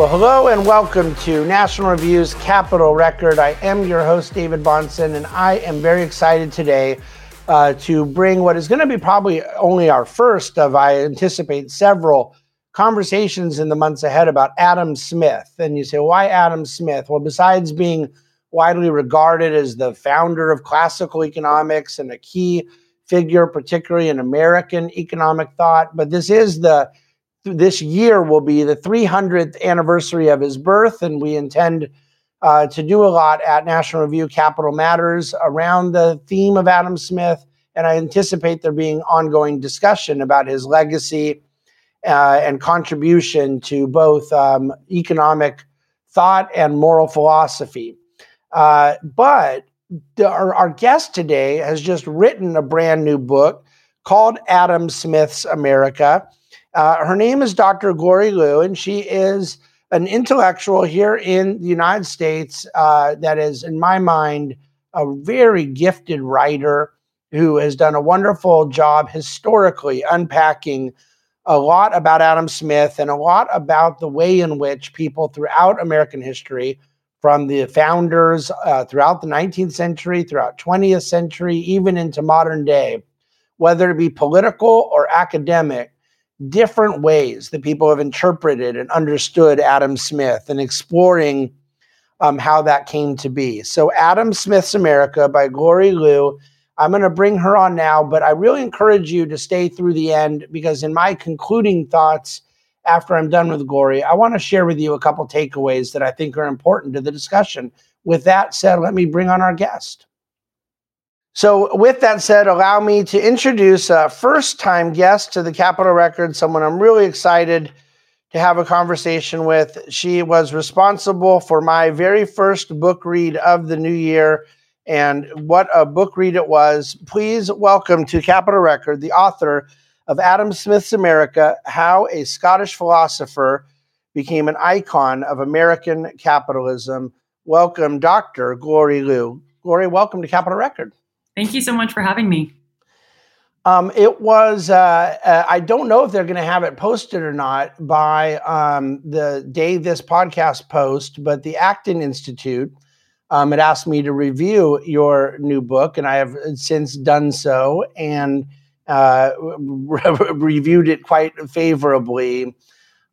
Well, hello and welcome to National Review's Capital Record. I am your host, David Bahnsen, and I am very excited today uh, to bring what is going to be probably only our first of, I anticipate, several conversations in the months ahead about Adam Smith. And you say, why Adam Smith? Well, besides being widely regarded as the founder of classical economics and a key figure, particularly in American economic thought, but this is the this year will be the 300th anniversary of his birth, and we intend uh, to do a lot at National Review Capital Matters around the theme of Adam Smith. And I anticipate there being ongoing discussion about his legacy uh, and contribution to both um, economic thought and moral philosophy. Uh, but the, our, our guest today has just written a brand new book called Adam Smith's America. Uh, her name is Dr. Glory Liu, and she is an intellectual here in the United States uh, that is, in my mind, a very gifted writer who has done a wonderful job historically unpacking a lot about Adam Smith and a lot about the way in which people throughout American history, from the founders uh, throughout the 19th century, throughout 20th century, even into modern day, whether it be political or academic, different ways that people have interpreted and understood Adam Smith and exploring um, how that came to be. So, Adam Smith's America by Glory Liu. I'm going to bring her on now, but I really encourage you to stay through the end because, in my concluding thoughts, after I'm done with Glory, I want to share with you a couple takeaways that I think are important to the discussion. With that said, let me bring on our guest. So, with that said, allow me to introduce a first time guest to the Capital Record, someone I'm really excited to have a conversation with. She was responsible for my very first book read of the new year. And what a book read it was. Please welcome to Capital Record the author of Adam Smith's America How a Scottish Philosopher Became an Icon of American Capitalism. Welcome, Dr. Glory Liu. Glory, welcome to Capital Record. Thank you so much for having me. Um, it was, uh, uh, I don't know if they're going to have it posted or not by um, the day this podcast post, but the Acton Institute um, had asked me to review your new book, and I have since done so and uh, re- reviewed it quite favorably.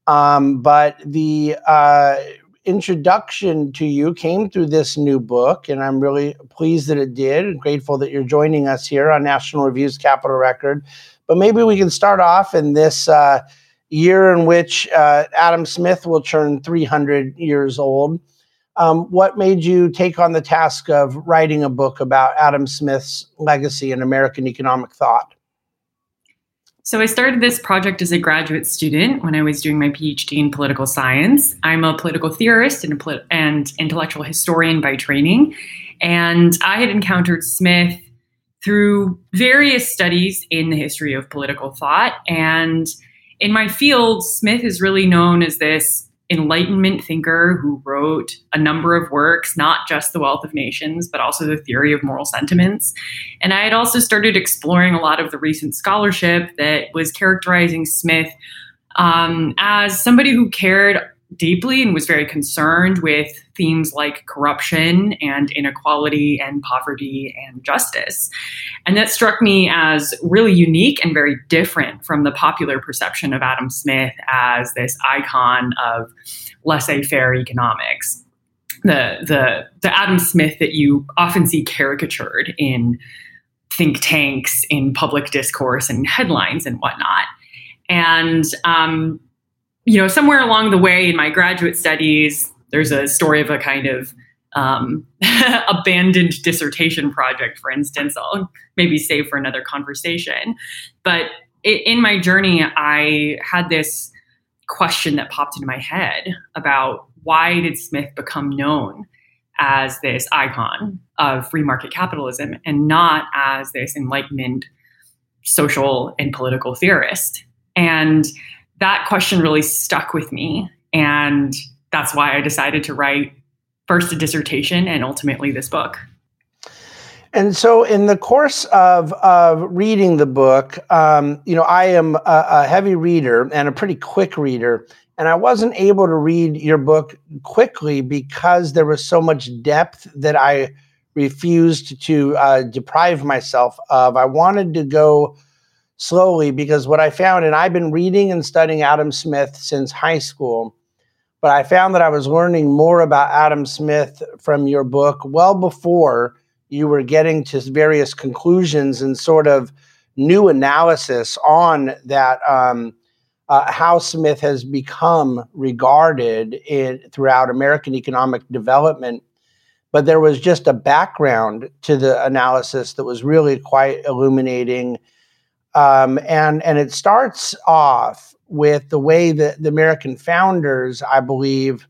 Um, but the uh, introduction to you came through this new book, and I'm really pleased that it did and grateful that you're joining us here on National Review's Capital Record. But maybe we can start off in this uh, year in which uh, Adam Smith will turn 300 years old. Um, what made you take on the task of writing a book about Adam Smith's legacy in American economic thought? So I started this project as a graduate student when I was doing my PhD in political science. I'm a political theorist and, polit- and intellectual historian by training, and I had encountered Smith through various studies in the history of political thought. And in my field, Smith is really known as this Enlightenment thinker who wrote a number of works, not just The Wealth of Nations, but also The Theory of Moral Sentiments. And I had also started exploring a lot of the recent scholarship that was characterizing Smith um, as somebody who cared deeply and was very concerned with themes like corruption and inequality and poverty and justice. And that struck me as really unique and very different from the popular perception of Adam Smith as this icon of laissez faire economics. The, the, the Adam Smith that you often see caricatured in think tanks, in public discourse, and headlines and whatnot. And um, you know, somewhere along the way in my graduate studies, there's a story of a kind of um, abandoned dissertation project, for instance. I'll maybe save for another conversation. But in my journey, I had this question that popped into my head about why did Smith become known as this icon of free market capitalism and not as this enlightenment social and political theorist? And that question really stuck with me. And that's why I decided to write first a dissertation and ultimately this book. And so, in the course of, of reading the book, um, you know, I am a, a, heavy reader and a pretty quick reader. And I wasn't able to read your book quickly because there was so much depth that I refused to uh, deprive myself of. I wanted to go slowly because what I found, and I've been reading and studying Adam Smith since high school, but I found that I was learning more about Adam Smith from your book well before you were getting to various conclusions and sort of new analysis on that um, uh, how Smith has become regarded in, throughout American economic development. But there was just a background to the analysis that was really quite illuminating. Um, and, and it starts off with the way that the American founders, I believe,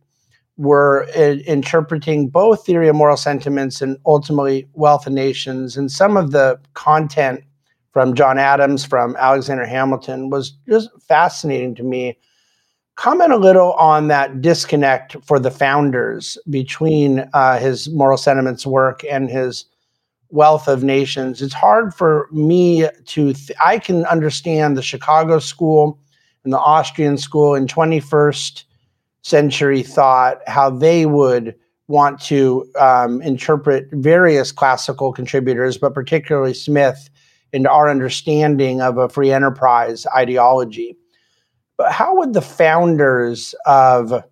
were in, interpreting both theory of moral sentiments and ultimately wealth of nations. And some of the content from John Adams, from Alexander Hamilton, was just fascinating to me. Comment a little on that disconnect for the founders between uh, his moral sentiments work and his wealth of nations. It's hard for me to, th- I can understand the Chicago school and the Austrian school in 21st century thought, how they would want to um, interpret various classical contributors, but particularly Smith into our understanding of a free enterprise ideology. But how would the founders of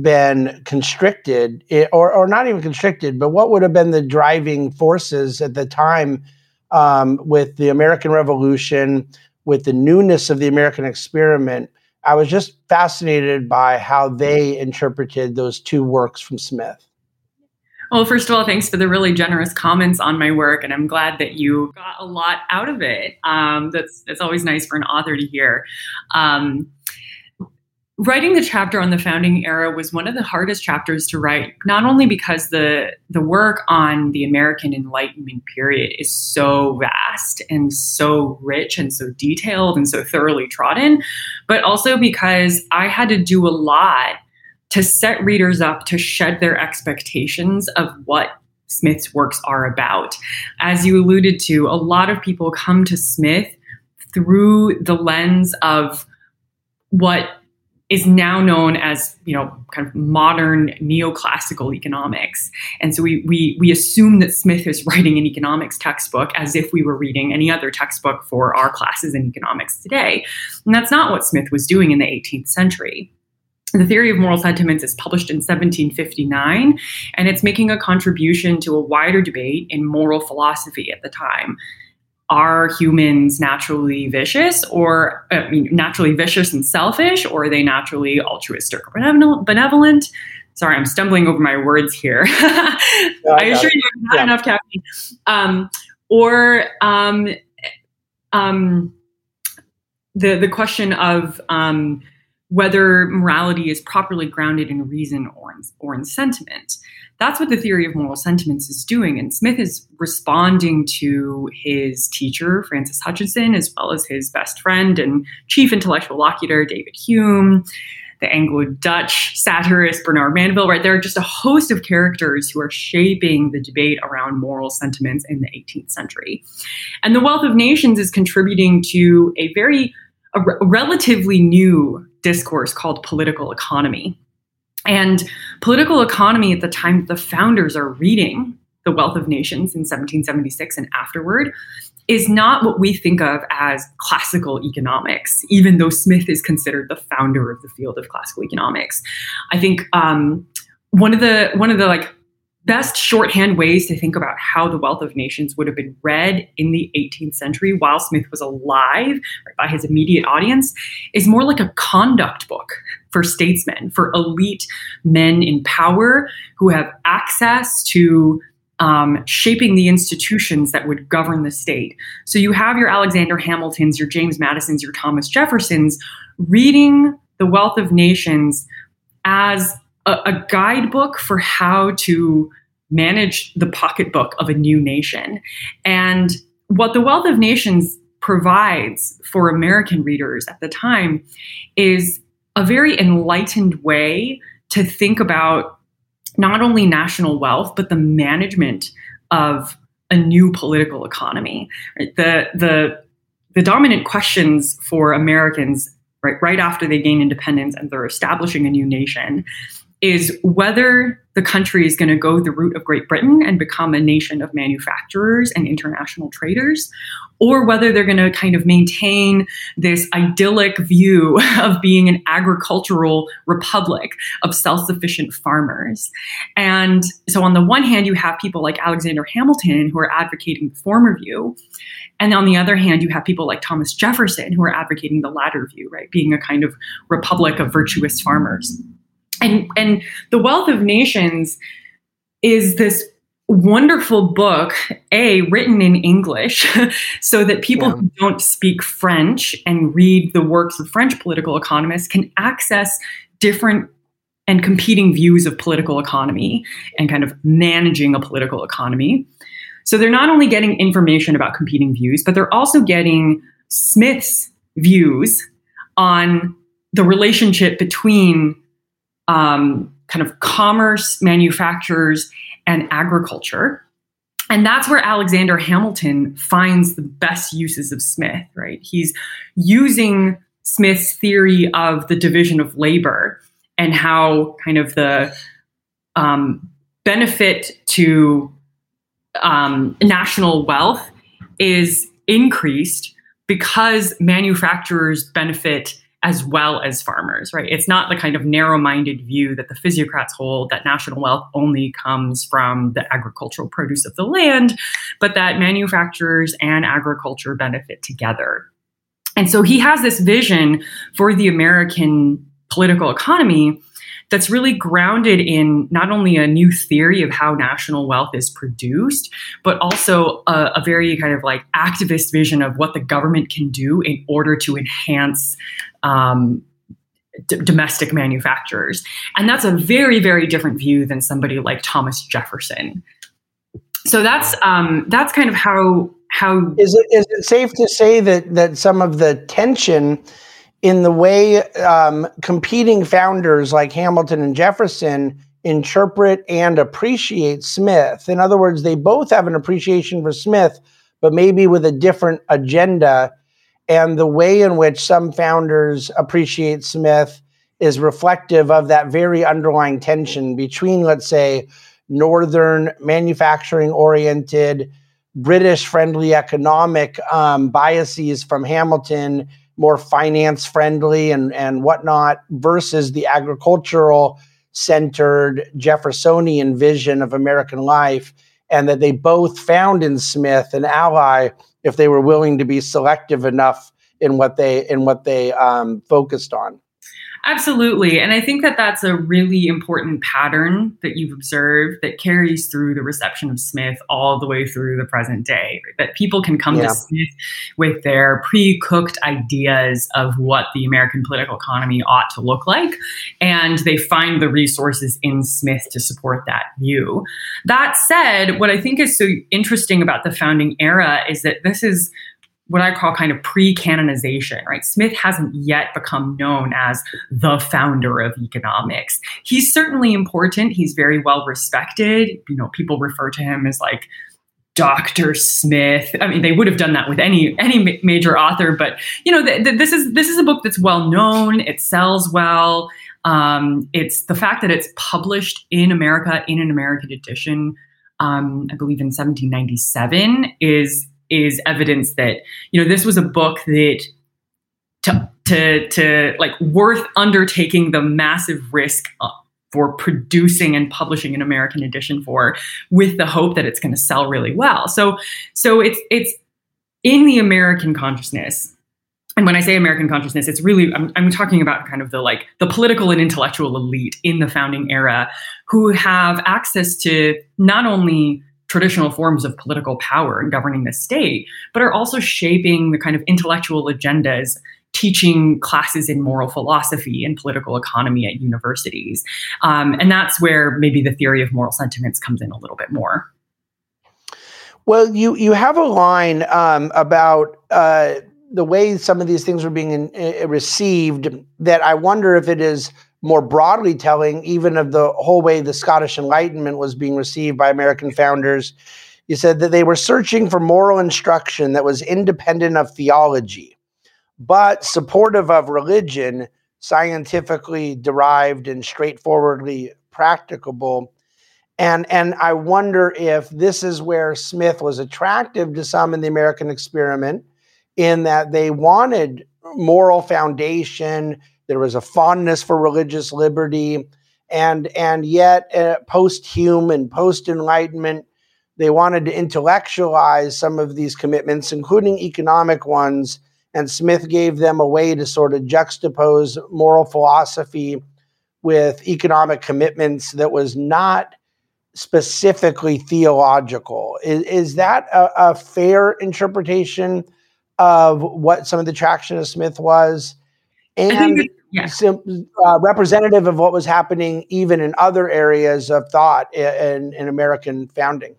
been constricted or, or not even constricted, but what would have been the driving forces at the time um, with the American Revolution, with the newness of the American experiment? I was just fascinated by how they interpreted those two works from Smith. Well, first of all, thanks for the really generous comments on my work, and I'm glad that you got a lot out of it. Um, that's that's always nice for an author to hear. Um, writing the chapter on the founding era was one of the hardest chapters to write not only because the the work on the american enlightenment period is so vast and so rich and so detailed and so thoroughly trodden but also because i had to do a lot to set readers up to shed their expectations of what Smith's works are about. As you alluded to, a lot of people come to Smith through the lens of what is now known as you know kind of modern neoclassical economics. And so we, we we assume that smith is writing an economics textbook as if we were reading any other textbook for our classes in economics today. And that's not what smith was doing in the 18th century. The Theory of Moral Sentiments is published in 1759, and it's making a contribution to a wider debate in moral philosophy at the time. Are humans naturally vicious, or I mean, naturally vicious and selfish, or are they naturally altruistic or benevolent? Sorry, I'm stumbling over my words here. I, I assure you, not yeah. enough caffeine. Um, or um, um, the the question of um, whether morality is properly grounded in reason or in, or in sentiment. That's what the theory of moral sentiments is doing. And Smith is responding to his teacher, Francis Hutcheson, as well as his best friend and chief intellectual locutor, David Hume, the Anglo Dutch satirist, Bernard Mandeville, right? There are just a host of characters who are shaping the debate around moral sentiments in the 18th century. And The Wealth of Nations is contributing to a very a re- relatively new discourse called political economy. And political economy at the time the founders are reading The Wealth of Nations in 1776 and afterward is not what we think of as classical economics, even though Smith is considered the founder of the field of classical economics. I think um, one of the one of the like best shorthand ways to think about how the wealth of nations would have been read in the 18th century while smith was alive right, by his immediate audience is more like a conduct book for statesmen for elite men in power who have access to um, shaping the institutions that would govern the state so you have your alexander hamiltons your james madisons your thomas jeffersons reading the wealth of nations as a, a guidebook for how to manage the pocketbook of a new nation. And what the Wealth of Nations provides for American readers at the time is a very enlightened way to think about not only national wealth, but the management of a new political economy. The, the, the dominant questions for Americans right right after they gain independence and they're establishing a new nation is whether the country is going to go the route of Great Britain and become a nation of manufacturers and international traders, or whether they're going to kind of maintain this idyllic view of being an agricultural republic of self sufficient farmers. And so, on the one hand, you have people like Alexander Hamilton who are advocating the former view. And on the other hand, you have people like Thomas Jefferson who are advocating the latter view, right? Being a kind of republic of virtuous farmers and and the wealth of nations is this wonderful book a written in english so that people yeah. who don't speak french and read the works of french political economists can access different and competing views of political economy and kind of managing a political economy so they're not only getting information about competing views but they're also getting smith's views on the relationship between um, kind of commerce, manufacturers, and agriculture. And that's where Alexander Hamilton finds the best uses of Smith, right? He's using Smith's theory of the division of labor and how kind of the um, benefit to um, national wealth is increased because manufacturers benefit as well as farmers, right? It's not the kind of narrow minded view that the physiocrats hold that national wealth only comes from the agricultural produce of the land, but that manufacturers and agriculture benefit together. And so he has this vision for the American political economy that's really grounded in not only a new theory of how national wealth is produced, but also a, a, very kind of like activist vision of what the government can do in order to enhance um, d- domestic manufacturers. And that's a very, very different view than somebody like Thomas Jefferson. So that's um, that's kind of how how is it is it safe to say that that some of the tension in the way um, competing founders like Hamilton and Jefferson interpret and appreciate Smith. In other words, they both have an appreciation for Smith, but maybe with a different agenda and the way in which some founders appreciate Smith is reflective of that very underlying tension between, let's say, Northern manufacturing oriented, British friendly economic um, biases from Hamilton, more finance friendly and, and whatnot, versus the agricultural centered Jeffersonian vision of American life. And that they both found in Smith an ally if they were willing to be selective enough in what they in what they um, focused on. Absolutely. And I think that that's a really important pattern that you've observed that carries through the reception of Smith all the way through the present day. Right? That people can come yeah. to Smith with their pre cooked ideas of what the American political economy ought to look like, and they find the resources in Smith to support that view. That said, what I think is so interesting about the founding era is that this is what I call kind of pre-canonization, right? Smith hasn't yet become known as the founder of economics. He's certainly important. He's very well respected. You know, people refer to him as like Dr. Smith. I mean, they would have done that with any any major author, but you know, th- th- this is this is a book that's well known. It sells well. Um, it's the fact that it's published in America in an American edition. Um, I believe in 1797 is is evidence that you know this was a book that to to to like worth undertaking the massive risk uh, for producing and publishing an American edition for with the hope that it's going to sell really well. So so it's it's in the American consciousness. And when I say American consciousness, it's really I'm, I'm talking about kind of the like the political and intellectual elite in the founding era who have access to not only traditional forms of political power and governing the state, but are also shaping the kind of intellectual agendas teaching classes in moral philosophy and political economy at universities. Um, and that's where maybe the theory of moral sentiments comes in a little bit more. Well, you you have a line um, about uh, the way some of these things were being in, uh, received that I wonder if it is more broadly telling, even of the whole way the Scottish Enlightenment was being received by American founders. You said that they were searching for moral instruction that was independent of theology. but supportive of religion, scientifically derived and straightforwardly practicable. And, and I wonder if this is where Smith was attractive to some in the American experiment, in that they wanted moral foundation, there was a fondness for religious liberty, and, and yet uh, post Hume and post Enlightenment, they wanted to intellectualize some of these commitments, including economic ones. And Smith gave them a way to sort of juxtapose moral philosophy with economic commitments that was not specifically theological. Is, is that a, a, fair interpretation of what some of the traction of Smith was? And yeah. sim, uh, representative of what was happening even in other areas of thought in, in American founding?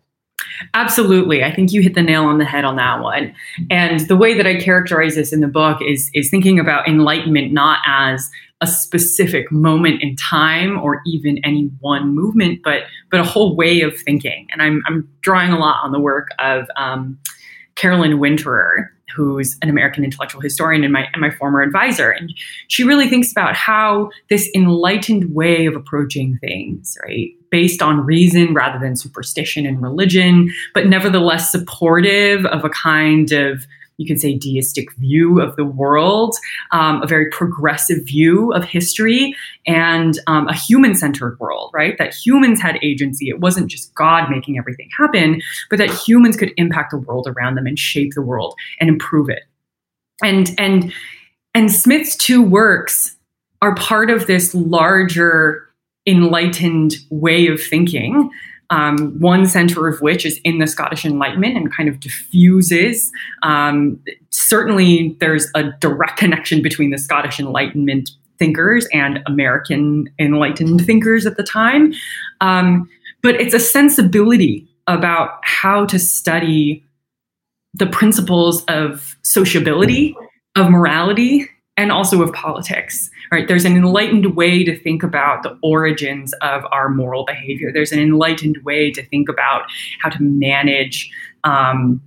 Absolutely. I think you hit the nail on the head on that one. And the way that I characterize this in the book is, is thinking about enlightenment not as a specific moment in time or even any one movement, but but a whole way of thinking. And I'm I'm drawing a lot on the work of um, Carolyn Winterer, who's an American intellectual historian and my and my former advisor, and she really thinks about how this enlightened way of approaching things, right, based on reason rather than superstition and religion, but nevertheless supportive of a kind of you could say, deistic view of the world, um, a very progressive view of history, and um, a human centered world, right? That humans had agency. It wasn't just God making everything happen, but that humans could impact the world around them and shape the world and improve it. And, and, and Smith's two works are part of this larger enlightened way of thinking um, one center of which is in the Scottish Enlightenment and kind of diffuses. Um, certainly, there's a direct connection between the Scottish Enlightenment thinkers and American enlightened thinkers at the time. Um, but it's a sensibility about how to study the principles of sociability, of morality, and also of politics right? There's an enlightened way to think about the origins of our moral behavior. There's an enlightened way to think about how to manage um,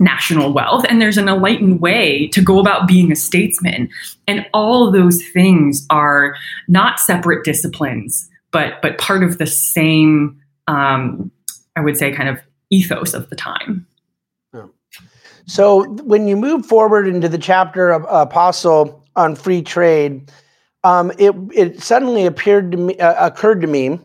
national wealth and there's an enlightened way to go about being a statesman. And all those things are not separate disciplines but but part of the same um, i would say kind of ethos of the time. So when you move forward into the chapter of apostle on free trade, um, it it suddenly appeared to me uh, occurred to me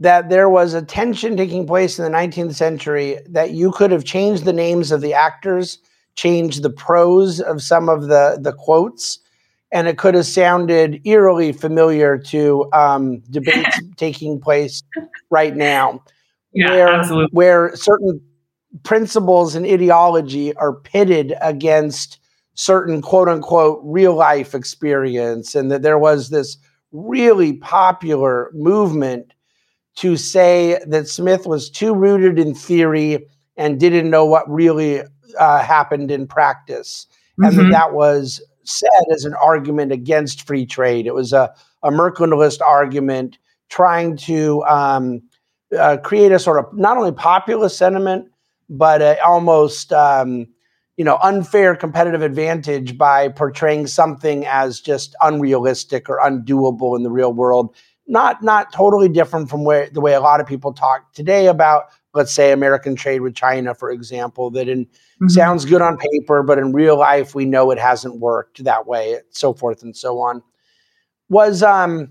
that there was a tension taking place in the 19th century that you could have changed the names of the actors, changed the prose of some of the the quotes, and it could have sounded eerily familiar to um, debates taking place right now, yeah, where absolutely. where certain principles and ideology are pitted against certain quote unquote real life experience, and that there was this really popular movement to say that Smith was too rooted in theory and didn't know what really uh, happened in practice, mm-hmm. and that mm-hmm. that was said as an argument against free trade. It was a, a mercantilist argument trying to um, uh, create a sort of not only populist sentiment, but uh, almost um, you know unfair competitive advantage by portraying something as just unrealistic or undoable in the real world not not totally different from where the way a lot of people talk today about let's say american trade with china for example that in mm-hmm. sounds good on paper but in real life we know it hasn't worked that way so forth and so on was um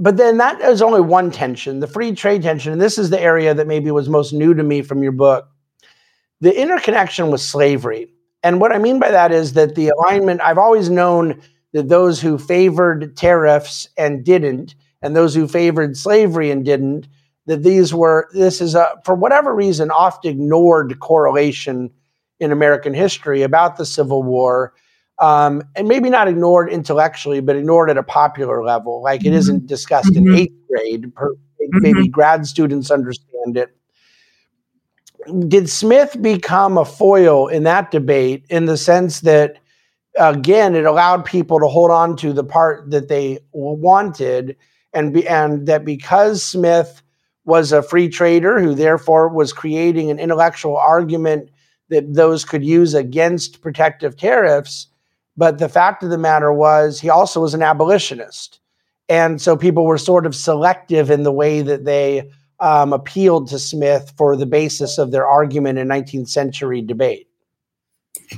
but then that is only one tension the free trade tension and this is the area that maybe was most new to me from your book the interconnection with slavery. And what I mean by that is that the alignment, I've always known that those who favored tariffs and didn't, and those who favored slavery and didn't, that these were, this is a, for whatever reason, oft ignored correlation in American history about the Civil War. Um, and maybe not ignored intellectually, but ignored at a popular level. Like it mm-hmm. isn't discussed mm-hmm. in eighth grade. Per, maybe mm-hmm. grad students understand it did Smith become a foil in that debate in the sense that, again, it allowed people to hold on to the part that they wanted, and be, and that because Smith was a free trader who therefore was creating an intellectual argument that those could use against protective tariffs, But the fact of the matter was, he also was an abolitionist. And so people were sort of selective in the way that they um, appealed to Smith for the basis of their argument in 19th century debate.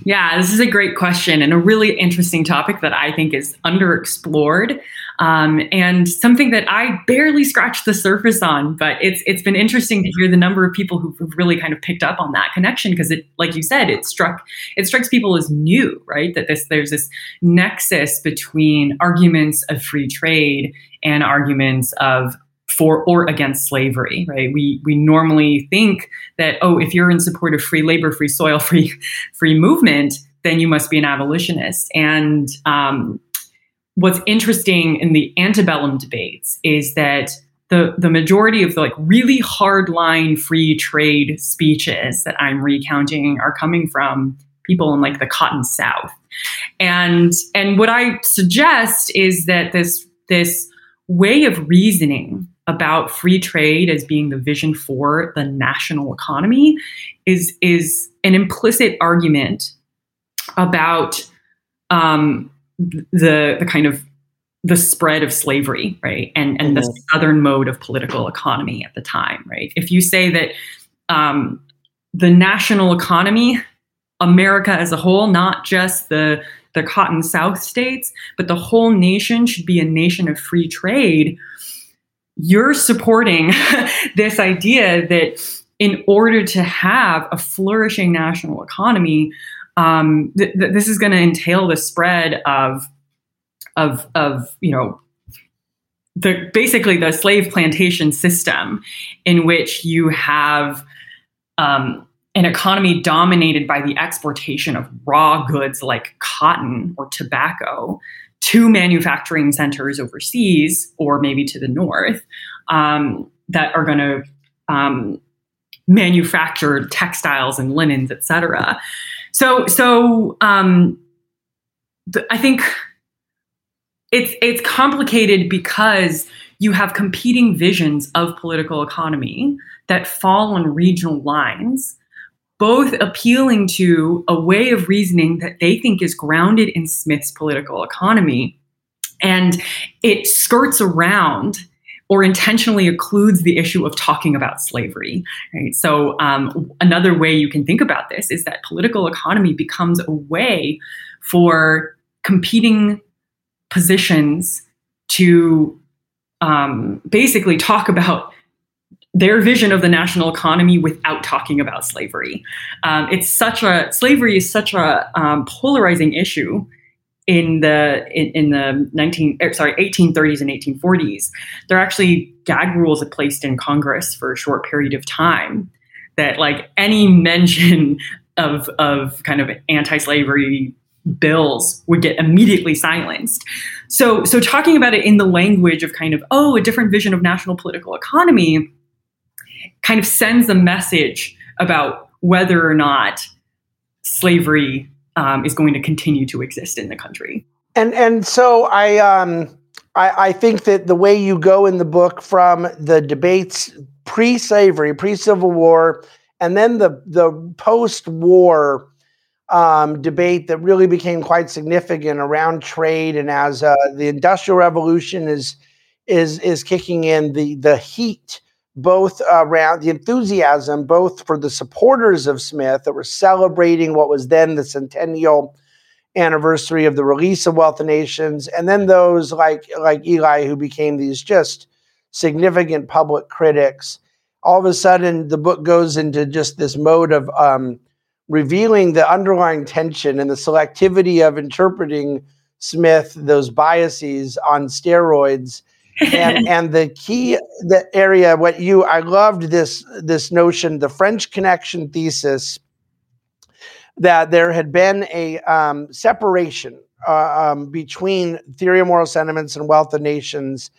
Yeah, this is a great question and a really interesting topic that I think is underexplored, um, and something that I barely scratched the surface on. But it's it's been interesting to hear the number of people who've really kind of picked up on that connection because it, like you said, it struck it strikes people as new, right? That this there's this nexus between arguments of free trade and arguments of for or against slavery, right? We we normally think that oh, if you're in support of free labor, free soil, free free movement, then you must be an abolitionist. And um, what's interesting in the antebellum debates is that the the majority of the like really hardline free trade speeches that I'm recounting are coming from people in like the cotton south. And and what I suggest is that this this way of reasoning about free trade as being the vision for the national economy is is an implicit argument about um, the the kind of the spread of slavery, right, and and the southern mode of political economy at the time, right. If you say that um, the national economy, America as a whole, not just the the cotton South states, but the whole nation should be a nation of free trade you're supporting this idea that in order to have a flourishing national economy, um, th- th- this is going to entail the spread of, of, of you know, the basically the slave plantation system, in which you have um, an economy dominated by the exportation of raw goods like cotton or tobacco to manufacturing centers overseas or maybe to the north um, that are going to um, manufacture textiles and linens, et cetera. So, so um, th- I think it's it's complicated because you have competing visions of political economy that fall on regional lines both appealing to a way of reasoning that they think is grounded in Smith's political economy. And it skirts around or intentionally occludes the issue of talking about slavery. Right? So, um, another way you can think about this is that political economy becomes a way for competing positions to um, basically talk about their vision of the national economy without talking about slavery. Um, it's such a slavery is such a um, polarizing issue in the in, in the 19 er, sorry 1830s and 1840s. There are actually gag rules placed in Congress for a short period of time that like any mention of of kind of anti-slavery bills would get immediately silenced. So so talking about it in the language of kind of oh a different vision of national political economy kind of sends a message about whether or not slavery um, is going to continue to exist in the country. And and so I um I, I think that the way you go in the book from the debates pre-slavery, pre-Civil War, and then the the post-war um, debate that really became quite significant around trade, and as uh, the Industrial Revolution is is is kicking in, the the heat both around the enthusiasm, both for the supporters of Smith that were celebrating what was then the centennial anniversary of the release of Wealth of Nations, and then those like like Ely who became these just significant public critics. All of a sudden, the book goes into just this mode of um, revealing the underlying tension and the selectivity of interpreting Smith, those biases on steroids and and the key the area what you I loved this this notion the French connection thesis that there had been a um, separation uh, um, between theory of moral sentiments and wealth of nations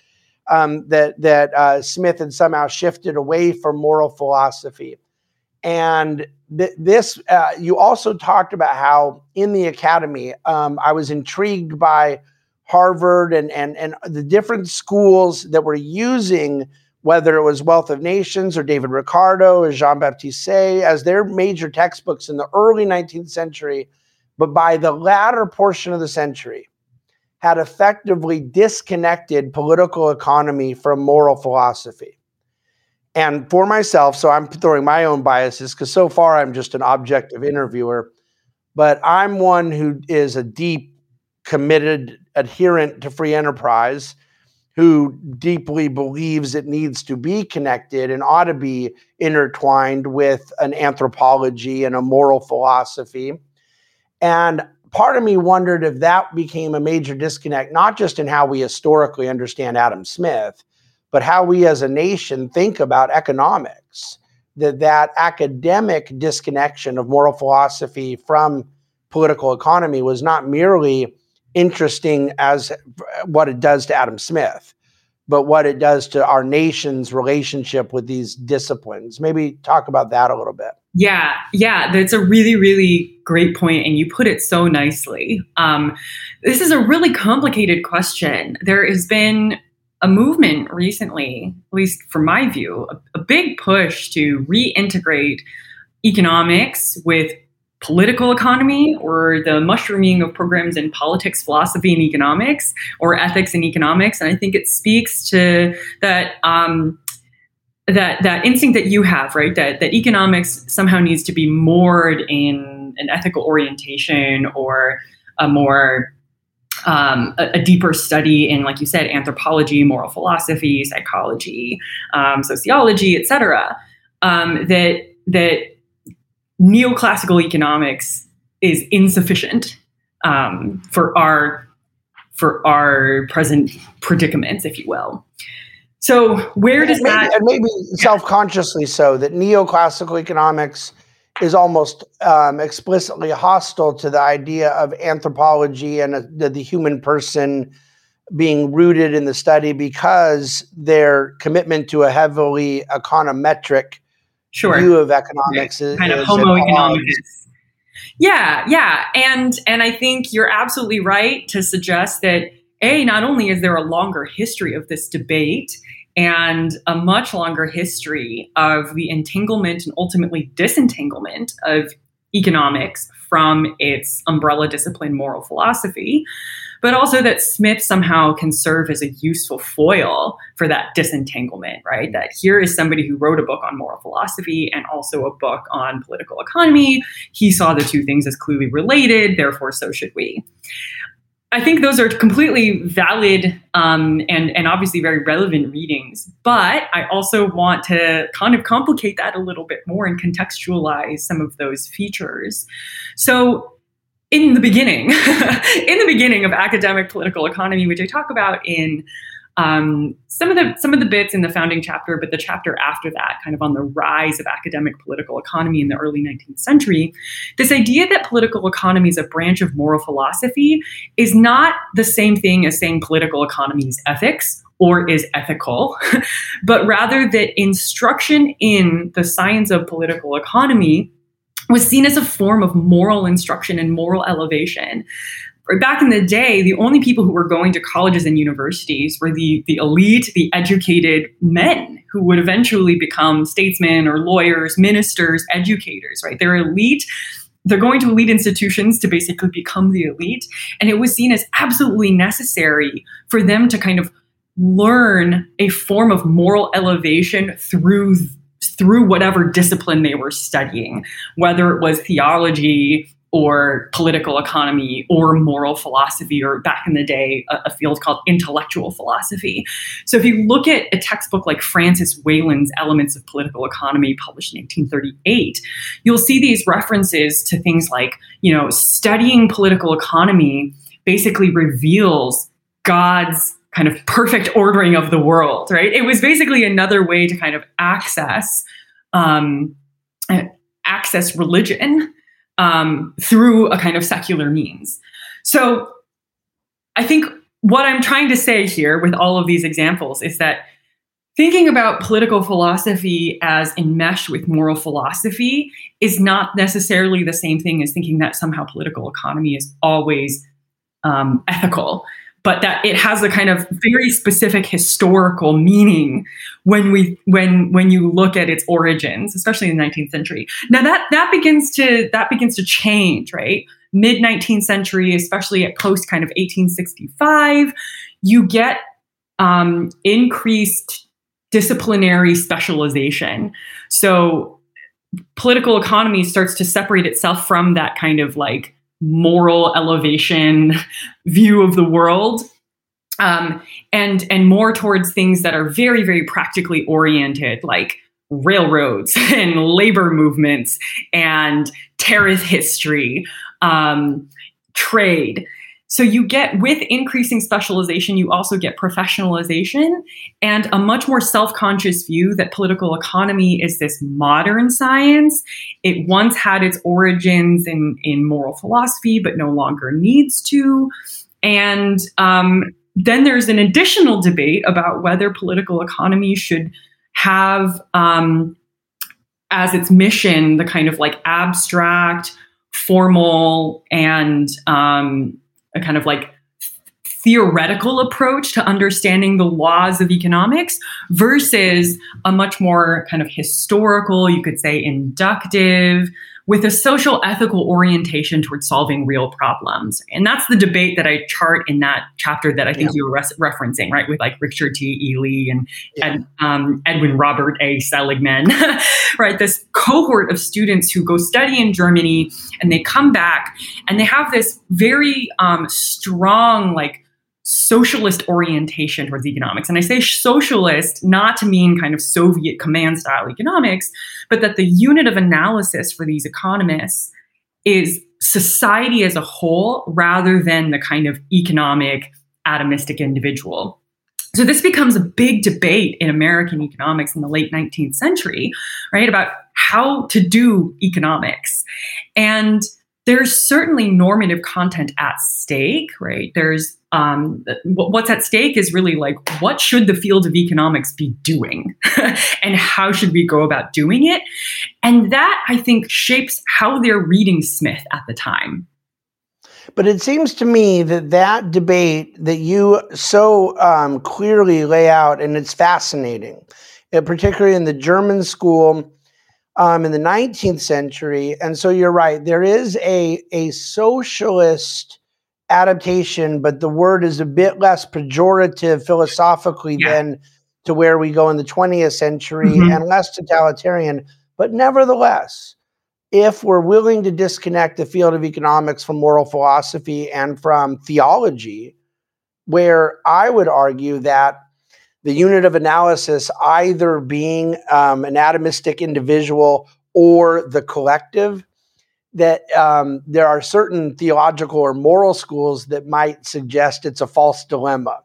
um, that that uh, Smith had somehow shifted away from moral philosophy. And th- this uh, you also talked about how in the academy um, I was intrigued by Harvard and and and the different schools that were using whether it was Wealth of Nations or David Ricardo or Jean Baptiste Say as their major textbooks in the early 19th century but by the latter portion of the century, had effectively disconnected political economy from moral philosophy. And for myself, so I'm throwing my own biases because so far I'm just an objective interviewer, but I'm one who is a deep, committed adherent to free enterprise who deeply believes it needs to be connected and ought to be intertwined with an anthropology and a moral philosophy. And part of me wondered if that became a major disconnect, not just in how we historically understand Adam Smith, but how we as a nation think about economics. That that academic disconnection of moral philosophy from political economy was not merely interesting as what it does to Adam Smith, but what it does to our nation's relationship with these disciplines. Maybe talk about that a little bit. Yeah, yeah, that's a really, really great point, and you put it so nicely. Um, this is a really complicated question. There has been a movement recently, at least from my view, a, a big push to reintegrate economics with political economy or the mushrooming of programs in politics, philosophy, and economics, or ethics and economics. And I think it speaks to that. Um, that that instinct that you have, right? That that economics somehow needs to be moored in an ethical orientation or a more um, a, a, deeper study in, like you said, anthropology, moral philosophy, psychology, um, sociology, etc. Um, that that neoclassical economics is insufficient um, for our for our present predicaments, if you will. So where does and maybe, that and maybe self-consciously so that neoclassical economics is almost um, explicitly hostile to the idea of anthropology and uh, the, the human person being rooted in the study because their commitment to a heavily econometric sure. view of economics right. is kind of homo economicus. Yeah, yeah, and and I think you're absolutely right to suggest that a not only is there a longer history of this debate and a much longer history of the entanglement and ultimately disentanglement of economics from its umbrella discipline moral philosophy but also that Smith somehow can serve as a useful foil for that disentanglement, right? That here is somebody who wrote a book on moral philosophy and also a book on political economy. He saw the two things as clearly related, therefore, so should we. I think those are completely valid um, and, and obviously very relevant readings. But I also want to kind of complicate that a little bit more and contextualize some of those features. So, in the beginning, in the beginning of academic political economy, which I talk about in um, some of the some of the bits in the founding chapter, but the chapter after that, kind of on the rise of academic political economy in the early 19th century, this idea that political economy is a branch of moral philosophy is not the same thing as saying political economy is ethics or is ethical, but rather that instruction in the science of political economy was seen as a form of moral instruction and moral elevation. Back in the day, the only people who were going to colleges and universities were the, the elite, the educated men who would eventually become statesmen or lawyers, ministers, educators, right? They're elite they're going to elite institutions to basically become the elite. And it was seen as absolutely necessary for them to kind of learn a form of moral elevation through through whatever discipline they were studying, whether it was theology or political economy or moral philosophy, or back in the day, a, a, field called intellectual philosophy. So if you look at a textbook like Francis Wayland's Elements of Political Economy, published in 1838, you'll see these references to things like, you know, studying political economy basically reveals God's kind of perfect ordering of the world, right? It was basically another way to kind of access um, access religion um, through a kind of secular means. So I think what I'm trying to say here with all of these examples is that thinking about political philosophy as enmeshed with moral philosophy is not necessarily the same thing as thinking that somehow political economy is always um, ethical but that it has a kind of very specific historical meaning when we when when you look at its origins especially in the 19th century now that that begins to that begins to change right mid 19th century, especially at post kind of 1865, you get um, increased disciplinary specialization. So political economy starts to separate itself from that kind of like moral elevation view of the world. Um, and and more towards things that are very very practically oriented like railroads and labor movements and tariff history um, trade so you get with increasing specialization, you also get professionalization and a much more self-conscious view that political economy is this modern science. It once had its origins in, in moral philosophy, but no longer needs to. And um, then there's an additional debate about whether political economy should have um, as its mission the kind of like abstract, formal, and um, a kind of like theoretical approach to understanding the laws of economics versus a much more kind of historical, you could say inductive, with a social ethical orientation towards solving real problems. And that's the debate that I chart in that chapter that I think yeah. you were res- referencing, right? With like Richard T. Ely and yeah. Ed, um, Edwin Robert A. Seligman, right? This cohort of students who go study in Germany and they come back and they have this very um, strong, like, socialist orientation towards economics. And I say socialist not to mean kind of Soviet command style economics, but that the unit of analysis for these economists is society as a whole rather than the kind of economic atomistic individual. So this becomes a big debate in American economics in the late 19th century, right? About how to do economics. And there's certainly normative content at stake, right? There's um, what's at stake is really like what should the field of economics be doing? And how should we go about doing it? And that i think shapes how they're reading smith at the time. But it seems to me that that debate that you so um, clearly lay out and it's fascinating uh, particularly in the german school um, in the 19th century and so you're right there is a, a socialist adaptation, but the word is a bit less pejorative philosophically yeah. than to where we go in the 20th century mm-hmm. and less totalitarian. But nevertheless, if we're willing to disconnect the field of economics from moral philosophy and from theology, where I would argue that the unit of analysis either being um, an atomistic individual or the collective that um, there are certain theological or moral schools that might suggest it's a false dilemma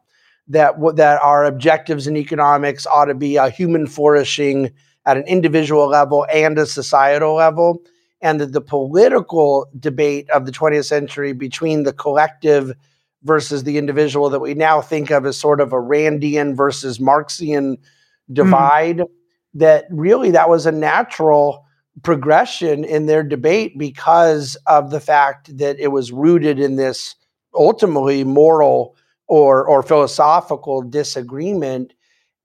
that that our objectives in economics ought to be a human flourishing at an individual level and a societal level and that the political debate of the 20th century between the collective versus the individual that we now think of as sort of a randian versus marxian divide mm. that really that was a natural progression in their debate because of the fact that it was rooted in this ultimately moral or or philosophical disagreement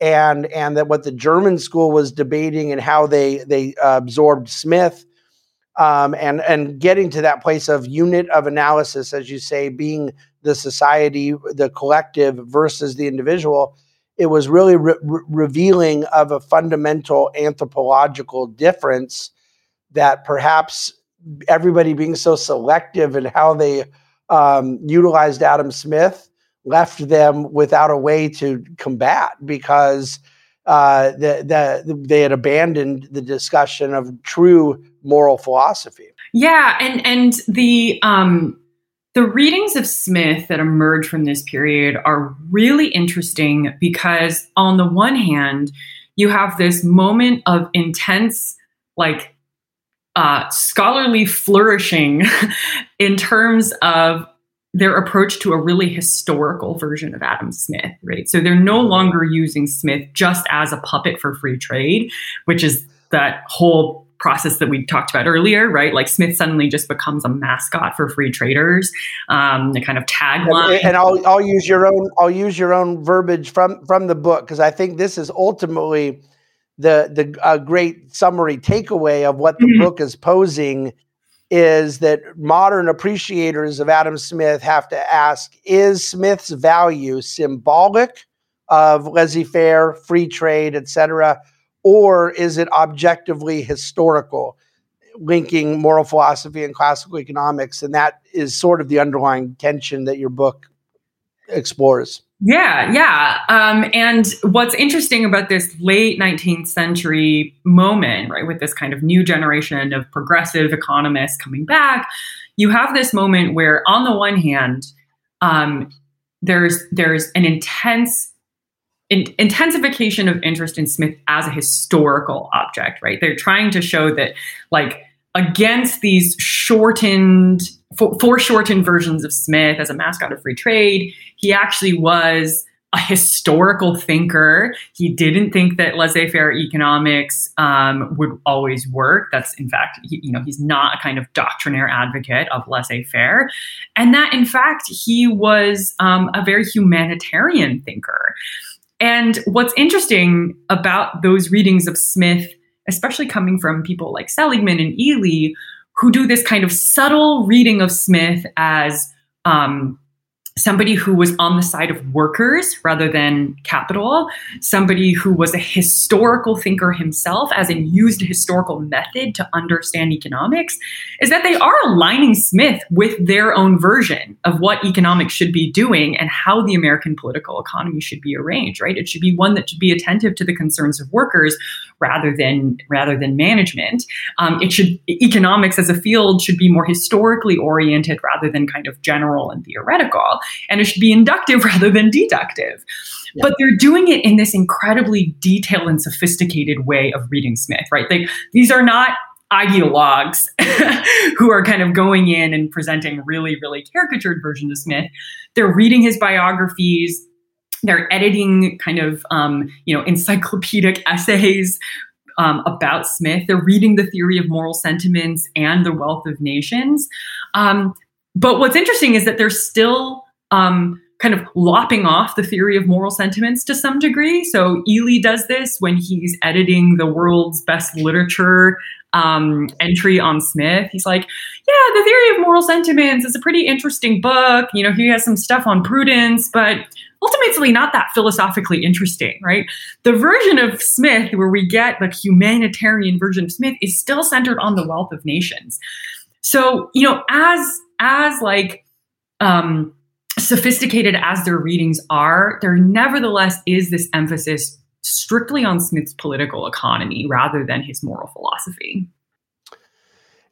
and and that what the German school was debating and how they they uh, absorbed Smith um, and and getting to that place of unit of analysis as you say being the society the collective versus the individual it was really re- revealing of a fundamental anthropological difference that perhaps everybody being so selective in how they um, utilized Adam Smith left them without a way to combat because uh, the, the, they had abandoned the discussion of true moral philosophy. Yeah, and and the um, the readings of Smith that emerge from this period are really interesting because on the one hand, you have this moment of intense like uh, scholarly flourishing in terms of their approach to a really historical version of Adam Smith, right? So they're no longer using Smith just as a puppet for free trade, which is that whole process that we talked about earlier, right? Like Smith suddenly just becomes a mascot for free traders, um, the kind of tagline. And, and I'll I'll use your own I'll use your own verbiage from from the book because I think this is ultimately the the uh, great summary takeaway of what the mm-hmm. book is posing is that modern appreciators of Adam Smith have to ask is Smith's value symbolic of laissez faire, free trade, etc., or is it objectively historical, linking moral philosophy and classical economics? And that is sort of the underlying tension that your book explores. Yeah, yeah. Um, and what's interesting about this late 19th century moment, right, with this kind of new generation of progressive economists coming back, you have this moment where, on the one hand, um, there's there's an intense in, intensification of interest in Smith as a historical object, right? They're trying to show that, like, against these shortened, foreshortened versions of Smith as a mascot of free trade, he actually was a historical thinker. He didn't think that laissez-faire economics um, would always work. That's in fact, he, you know, he's not a kind of doctrinaire advocate of laissez-faire, and that in fact he was um, a very humanitarian thinker. And what's interesting about those readings of Smith, especially coming from people like Seligman and Ely, who do this kind of subtle reading of Smith as um, somebody who was on the side of workers rather than capital, somebody who was a historical thinker himself, as in used historical method to understand economics, is that they are aligning Smith with their own version of what economics should be doing and how the American political economy should be arranged, right? It should be one that should be attentive to the concerns of workers rather than rather than management. Um, it should economics as a field should be more historically oriented rather than kind of general and theoretical and it should be inductive rather than deductive. Yeah. But they're doing it in this incredibly detailed and sophisticated way of reading Smith, right? They, these are not ideologues who are kind of going in and presenting really, really caricatured versions of Smith. They're reading his biographies. They're editing kind of, um, you know, encyclopedic essays um, about Smith. They're reading the theory of moral sentiments and the wealth of nations. Um, but what's interesting is that they're still um, kind of lopping off the theory of moral sentiments to some degree. So Ely does this when he's editing the world's best literature um, entry on Smith. He's like, yeah, the theory of moral sentiments is a pretty interesting book. You know, he has some stuff on prudence, but ultimately not that philosophically interesting, right? The version of Smith where we get the humanitarian version of Smith is still centered on the wealth of nations. So, you know, as as like um sophisticated as their readings are, there nevertheless is this emphasis strictly on Smith's political economy rather than his moral philosophy.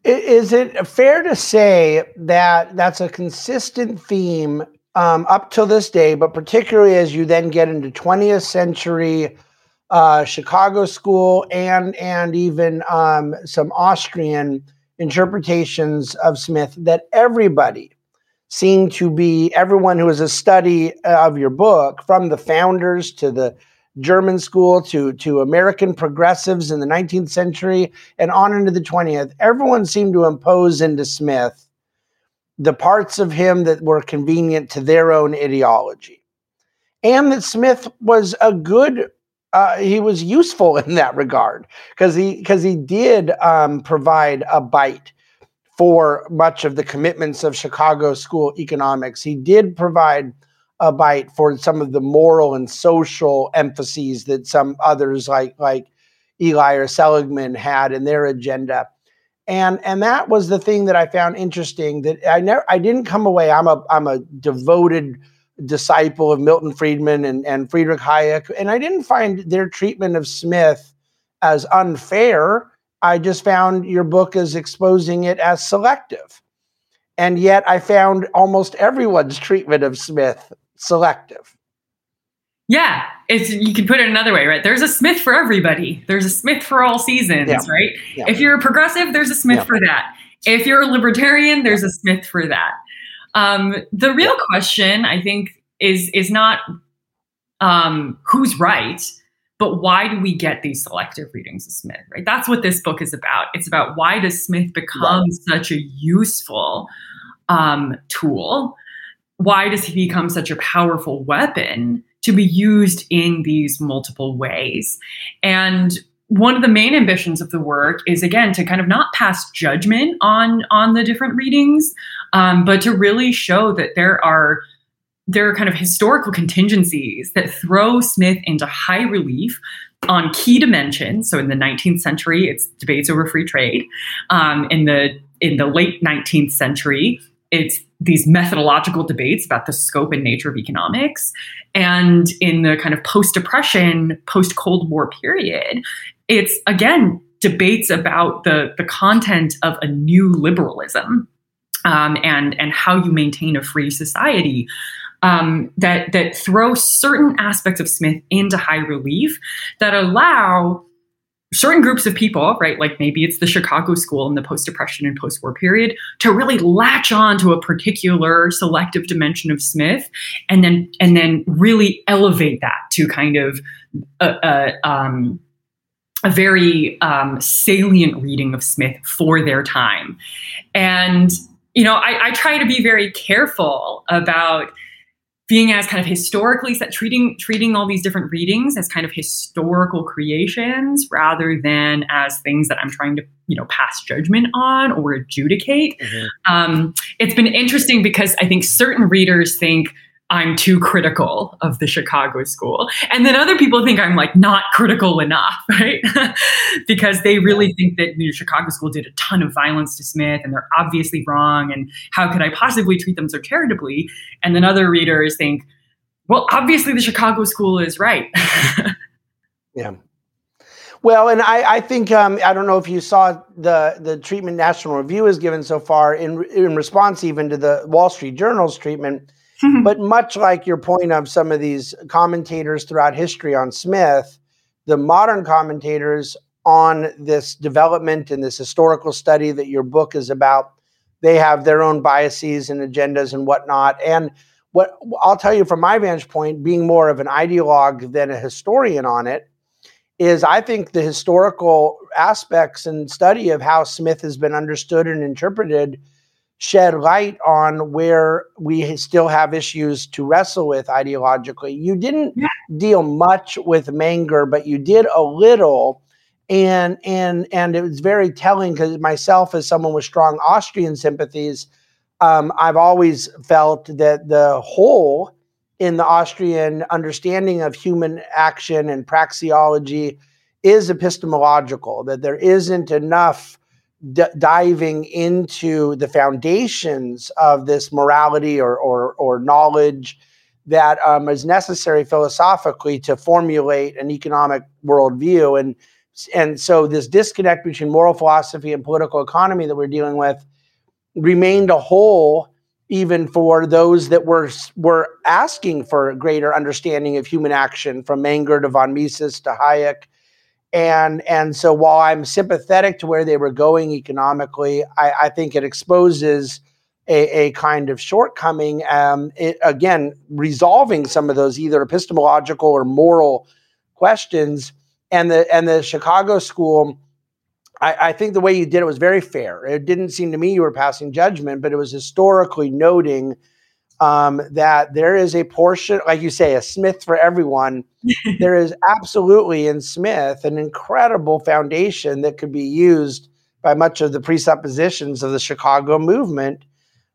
Is it fair to say that that's a consistent theme um, up till this day, but particularly as you then get into 20th century uh, Chicago school and and even um, some Austrian interpretations of Smith, that everybody seemed to be everyone who is a study of your book, from the founders to the German school to, to American progressives in the 19th century and on into the 20th, everyone seemed to impose into Smith the parts of him that were convenient to their own ideology. And that Smith was a good, uh, he was useful in that regard because he because he did um, provide a bite for much of the commitments of Chicago school economics. He did provide a bite for some of the moral and social emphases that some others like like Ely or Seligman had in their agenda. And and that was the thing that I found interesting that I never I didn't come away I'm a I'm a devoted disciple of Milton Friedman and, and Friedrich Hayek and I didn't find their treatment of Smith as unfair I just found your book as exposing it as selective. And yet I found almost everyone's treatment of Smith selective. Yeah, it's you can put it another way, right? There's a Smith for everybody. There's a Smith for all seasons, yeah. right? Yeah. If you're a progressive, there's a Smith yeah. for that. If you're a libertarian, there's a Smith for that. Um, the real question, I think, is is not um, who's right, but why do we get these selective readings of Smith, right? That's what this book is about. It's about why does Smith become right. such a useful um, tool? Why does he become such a powerful weapon to be used in these multiple ways? And one of the main ambitions of the work is again to kind of not pass judgment on on the different readings, um, but to really show that there are there are kind of historical contingencies that throw Smith into high relief on key dimensions. So in the 19th century, it's debates over free trade. Um, in the in the late 19th century, it's these methodological debates about the scope and nature of economics. And in the kind of post depression, post Cold War period, it's again debates about the, the content of a new liberalism um, and, and how you maintain a free society. Um, that that throw certain aspects of Smith into high relief that allow certain groups of people, right, like maybe it's the Chicago school in the post depression and post war period, to really latch on to a particular selective dimension of Smith and then and then really elevate that to kind of a, a, um, a very um, salient reading of Smith for their time. And, you know, I, I try to be very careful about being as kind of historically set, treating treating all these different readings as kind of historical creations rather than as things that I'm trying to you know pass judgment on or adjudicate. Mm-hmm. Um, it's been interesting because I think certain readers think I'm too critical of the Chicago school. And then other people think I'm like not critical enough, right? because they really think that the Chicago school did a ton of violence to Smith and they're obviously wrong. And how could I possibly treat them so charitably? And then other readers think, well, obviously the Chicago school is right. yeah. Well, and I, I think um, I don't know if you saw the the treatment National Review has given so far in in response even to the Wall Street Journal's treatment but much like your point of some of these commentators throughout history on Smith, the modern commentators on this development and this historical study that your book is about, they have their own biases and agendas and whatnot. And what I'll tell you from my vantage point, being more of an ideologue than a historian on it, is I think the historical aspects and study of how Smith has been understood and interpreted shed light on where we still have issues to wrestle with ideologically. You didn't yeah. deal much with Menger, but you did a little. And and and it was very telling because myself, as someone with strong Austrian sympathies, um, I've always felt that the hole in the Austrian understanding of human action and praxeology is epistemological. That there isn't enough d- diving into the foundations of this morality or, or, or knowledge that um, is necessary philosophically to formulate an economic worldview. And, and so this disconnect between moral philosophy and political economy that we're dealing with remained a hole even for those that were were asking for a greater understanding of human action, from Menger to von Mises to Hayek and and so while I'm sympathetic to where they were going economically, I, I think it exposes a, a kind of shortcoming. Um, it, again, resolving some of those either epistemological or moral questions. And the and the Chicago school, I, I think the way you did it was very fair. It didn't seem to me you were passing judgment, but it was historically noting um, that there is a portion, like you say, a Smith for everyone. there is absolutely in Smith an incredible foundation that could be used by much of the presuppositions of the Chicago movement,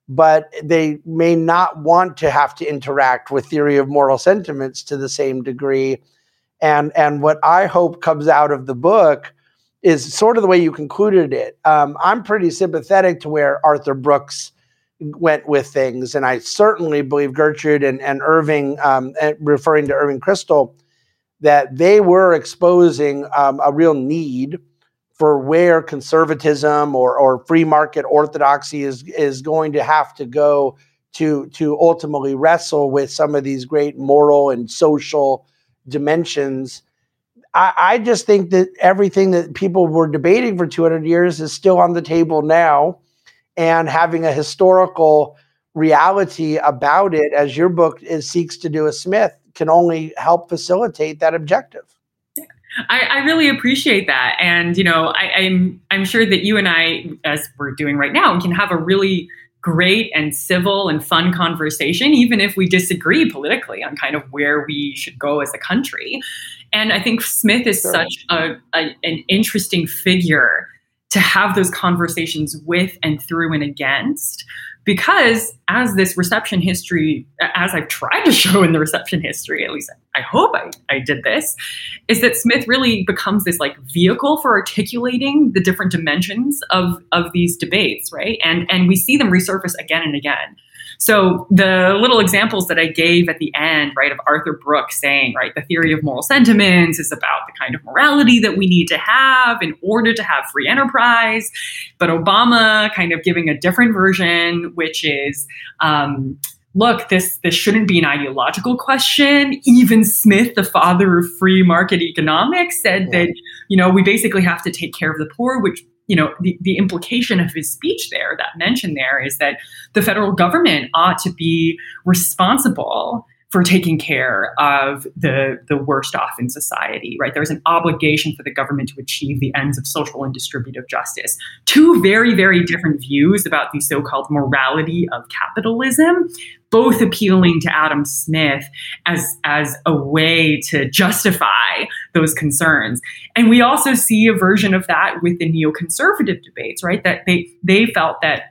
but they may not want to have to interact with theory of moral sentiments to the same degree. And and what I hope comes out of the book is sort of the way you concluded it. Um, I'm pretty sympathetic to where Arthur Brooks went with things. And I certainly believe Gertrude and, and Irving, um, and referring to Irving Kristol, that they were exposing um, a real need for where conservatism or, or free market orthodoxy is, is going to have to go to, to ultimately wrestle with some of these great moral and social dimensions. I, I just think that everything that people were debating for 200 years is still on the table now and having a historical reality about it, as your book is, seeks to do a Smith, can only help facilitate that objective. I, I, really appreciate that, and you know, I, I'm I'm sure that you and I, as we're doing right now, can have a really great and civil and fun conversation, even if we disagree politically on kind of where we should go as a country. And I think Smith is sure. such a, a, an interesting figure to have those conversations with and through and against because as this reception history as i've tried to show in the reception history at least i hope I, I did this is that smith really becomes this like vehicle for articulating the different dimensions of of these debates right? And and we see them resurface again and again so the little examples that I gave at the end, right, of Arthur Brooks saying, right, the theory of moral sentiments is about the kind of morality that we need to have in order to have free enterprise. But Obama kind of giving a different version, which is, um, look, this this shouldn't be an ideological question. Even Smith, the father of free market economics, said yeah. that you know we basically have to take care of the poor, which you know, the, the implication of his speech there, that mention there, is that the federal government ought to be responsible for taking care of the, the worst off in society, right? There's an obligation for the government to achieve the ends of social and distributive justice. Two very, very different views about the so called morality of capitalism, both appealing to Adam Smith as, as a way to justify those concerns. And we also see a version of that with the neoconservative debates, right? That they, they felt that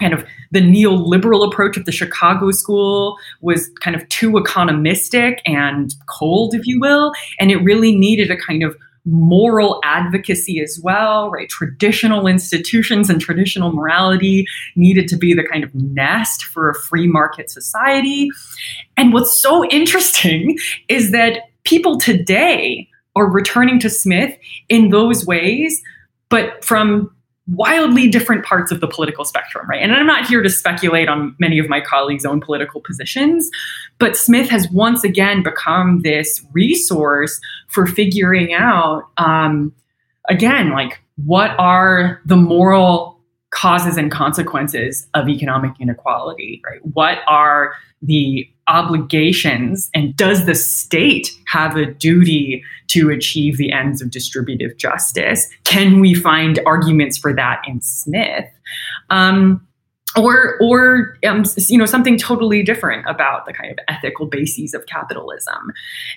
kind of the neoliberal approach of the Chicago school was kind of too economistic and cold, if you will. And it really needed a kind of moral advocacy as well, right? Traditional institutions and traditional morality needed to be the kind of nest for a free market society. And what's so interesting is that people today are returning to Smith in those ways, but from wildly different parts of the political spectrum, right? And I'm not here to speculate on many of my colleagues' own political positions, but Smith has once again become this resource for figuring out, um, again, like what are the moral causes and consequences of economic inequality, right? What are the obligations and does the state have a duty to achieve the ends of distributive justice can we find arguments for that in smith um, or or um, you know something totally different about the kind of ethical bases of capitalism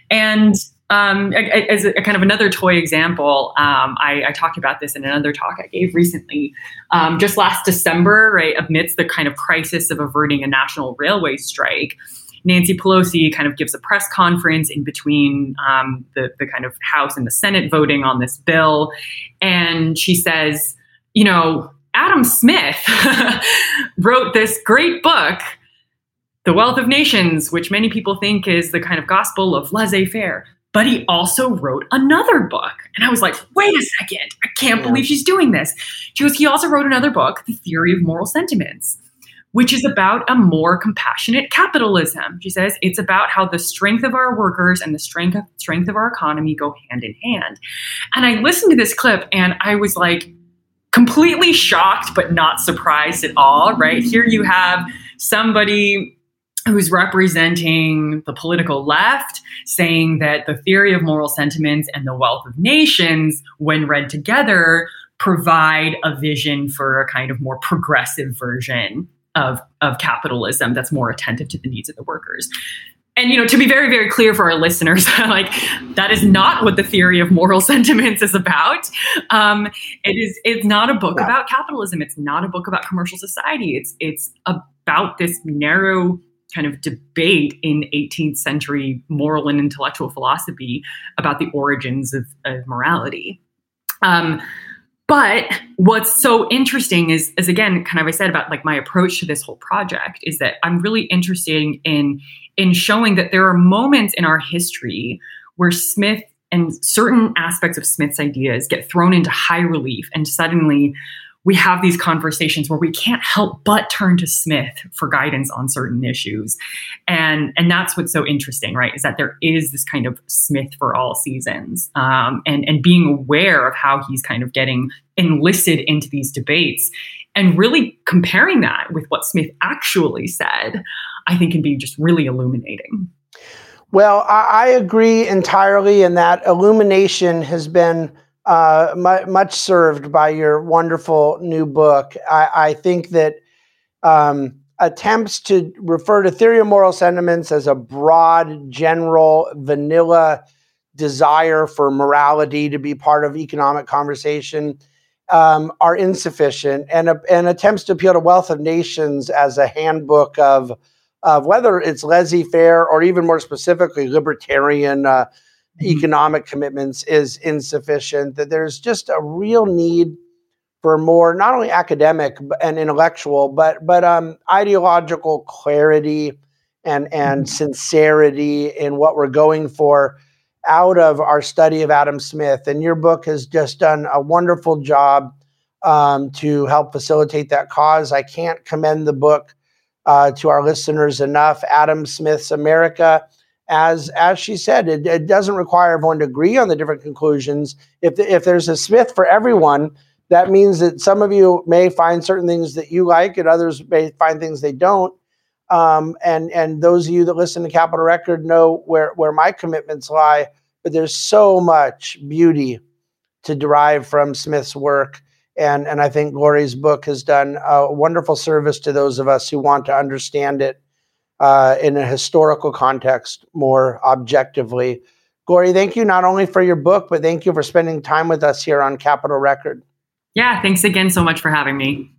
and um, as a, kind of another toy example, um, I, I, talked about this in another talk I gave recently. Um, just last December, right, amidst the kind of crisis of averting a national railway strike, Nancy Pelosi kind of gives a press conference in between um, the, the kind of House and the Senate voting on this bill. And she says, you know, Adam Smith wrote this great book, The Wealth of Nations, which many people think is the kind of gospel of laissez faire but he also wrote another book. And I was like, wait a second, I can't yeah. believe she's doing this. She goes, he also wrote another book, The Theory of Moral Sentiments, which is about a more compassionate capitalism. She says it's about how the strength of our workers and the strength of, strength of our economy go hand in hand. And I listened to this clip and I was like, completely shocked, but not surprised at all, right? Here you have somebody who's representing the political left, saying that the theory of moral sentiments and the wealth of nations, when read together, provide a vision for a kind of more progressive version of, of capitalism that's more attentive to the needs of the workers. And you know, to be very, very clear for our listeners, like that is not what the theory of moral sentiments is about. Um, it is. It's not a book about capitalism. It's not a book about commercial society. It's it's about this narrow kind of debate in 18th century moral and intellectual philosophy about the origins of, of morality. Um, but what's so interesting is, again, kind of I said about like my approach to this whole project is that I'm really interested in in showing that there are moments in our history where Smith and certain aspects of Smith's ideas get thrown into high relief, and suddenly we have these conversations where we can't help but turn to Smith for guidance on certain issues. And, and that's what's so interesting, right? Is that there is this kind of Smith for all seasons um, and, and being aware of how he's kind of getting enlisted into these debates and really comparing that with what Smith actually said, I think can be just really illuminating. Well, I, I agree entirely, and that illumination has been uh, much served by your wonderful new book. I, I think that um, attempts to refer to theory of moral sentiments as a broad, general, vanilla desire for morality to be part of economic conversation um, are insufficient, and, and attempts to appeal to wealth of nations as a handbook of of whether it's laissez-faire or even more specifically libertarian uh. Economic commitments is insufficient. That there's just a real need for more not only academic and intellectual, but but um, ideological clarity and and mm-hmm. sincerity in what we're going for out of our study of Adam Smith. And your book has just done a wonderful job um, to help facilitate that cause. I can't commend the book uh, to our listeners enough. Adam Smith's America. As, as she said, it, it doesn't require everyone to agree on the different conclusions. If, the, if there's a Smith for everyone, that means that some of you may find certain things that you like and others may find things they don't. Um, and and those of you that listen to Capital Record know where where my commitments lie. But there's so much beauty to derive from Smith's work, and and I think Glory's book has done a wonderful service to those of us who want to understand it uh, in a historical context more objectively. Glory, thank you not only for your book, but thank you for spending time with us here on Capital Record. Yeah, thanks again so much for having me.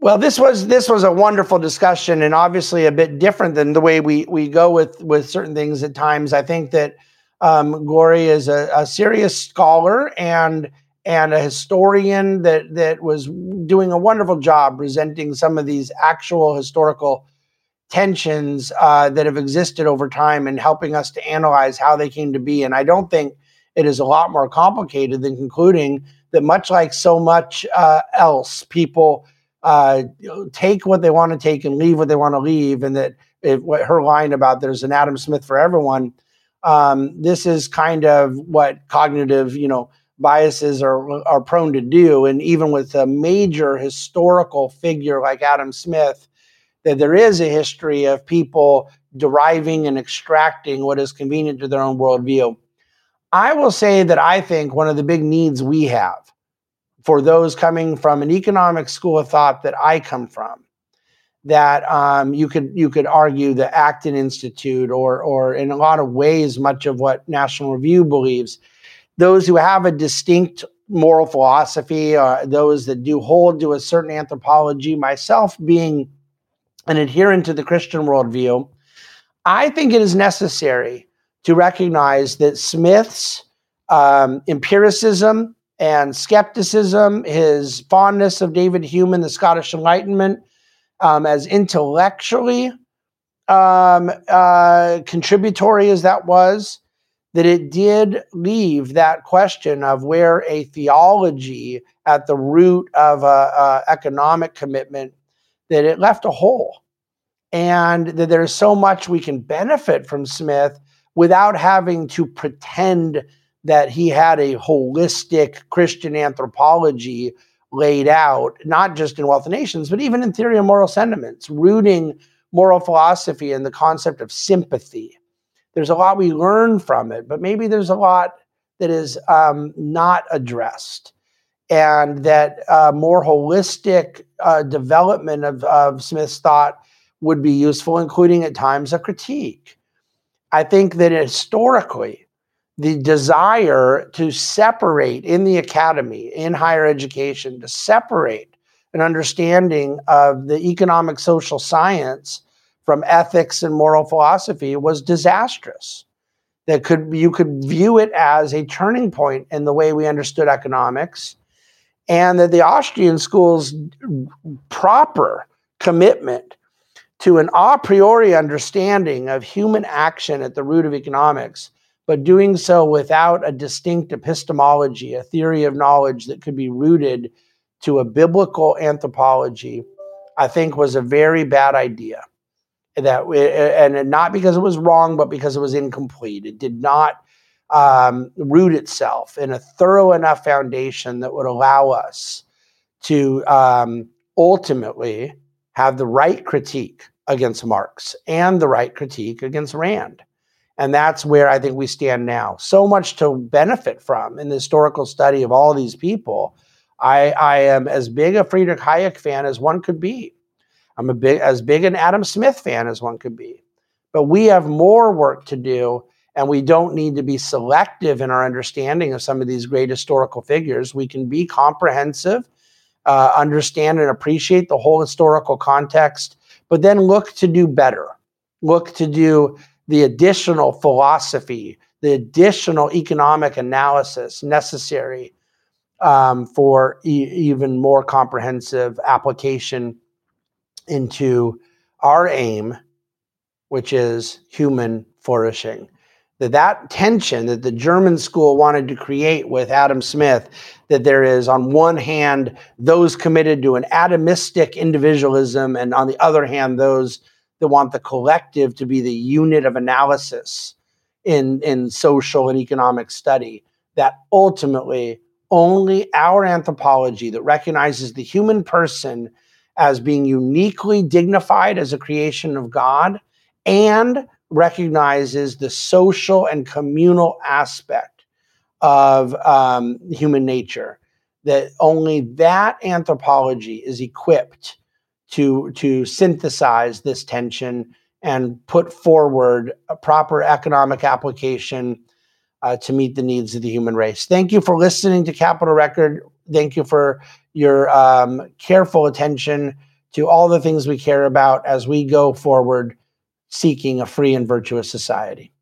Well, this was this was a wonderful discussion, and obviously a bit different than the way we we go with with certain things at times. I think that um, Glory is a, a serious scholar and and a historian that that was doing a wonderful job presenting some of these actual historical tensions uh, that have existed over time and helping us to analyze how they came to be. And I don't think it is a lot more complicated than concluding that much like so much uh, else, people uh, take what they want to take and leave what they want to leave. And that what her line about there's an Adam Smith for everyone, um, this is kind of what cognitive, you know, biases are are prone to do. And even with a major historical figure like Adam Smith, that there is a history of people deriving and extracting what is convenient to their own worldview. I will say that I think one of the big needs we have for those coming from an economic school of thought that I come from. That um, you could you could argue the Acton Institute or or in a lot of ways much of what National Review believes. Those who have a distinct moral philosophy, uh, those that do hold to a certain anthropology, myself being an adherent to the Christian worldview, I think it is necessary to recognize that Smith's um, empiricism and skepticism, his fondness of David Hume and the Scottish Enlightenment um, as intellectually um, uh, contributory as that was, that it did leave that question of where a theology at the root of a, a economic commitment, that it left a hole. And that there's so much we can benefit from Smith without having to pretend that he had a holistic Christian anthropology laid out, not just in Wealth of Nations, but even in Theory of Moral Sentiments, rooting moral philosophy in the concept of sympathy. There's a lot we learn from it, but maybe there's a lot that is um, not addressed. And that uh, more holistic uh, development of, of Smith's thought would be useful, including at times a critique. I think that historically, the desire to separate in the academy, in higher education, to separate an understanding of the economic social science from ethics and moral philosophy was disastrous. That could you could view it as a turning point in the way we understood economics, and that the Austrian school's proper commitment to an a priori understanding of human action at the root of economics but doing so without a distinct epistemology, a theory of knowledge that could be rooted to a biblical anthropology, I think was a very bad idea. That and not because it was wrong, but because it was incomplete. It did not um, root itself in a thorough enough foundation that would allow us to um, ultimately have the right critique against Marx and the right critique against Rand. And that's where I think we stand now. So much to benefit from in the historical study of all these people. I, I am as big a Friedrich Hayek fan as one could be. I'm a big as big an Adam Smith fan as one could be. But we have more work to do and we don't need to be selective in our understanding of some of these great historical figures. We can be comprehensive, uh, understand and appreciate the whole historical context, but then look to do better. Look to do the additional philosophy, the additional economic analysis necessary um, for e- even more comprehensive application into our aim, which is human flourishing that that tension that the German school wanted to create with Adam Smith, that there is on one hand those committed to an atomistic individualism, and on the other hand those that want the collective to be the unit of analysis in in social and economic study. That ultimately only our anthropology that recognizes the human person as being uniquely dignified as a creation of God and recognizes the social and communal aspect of um, human nature. That only that anthropology is equipped to to synthesize this tension and put forward a proper economic application uh, to meet the needs of the human race. Thank you for listening to Capital Record. Thank you for your um, careful attention to all the things we care about as we go forward seeking a free and virtuous society.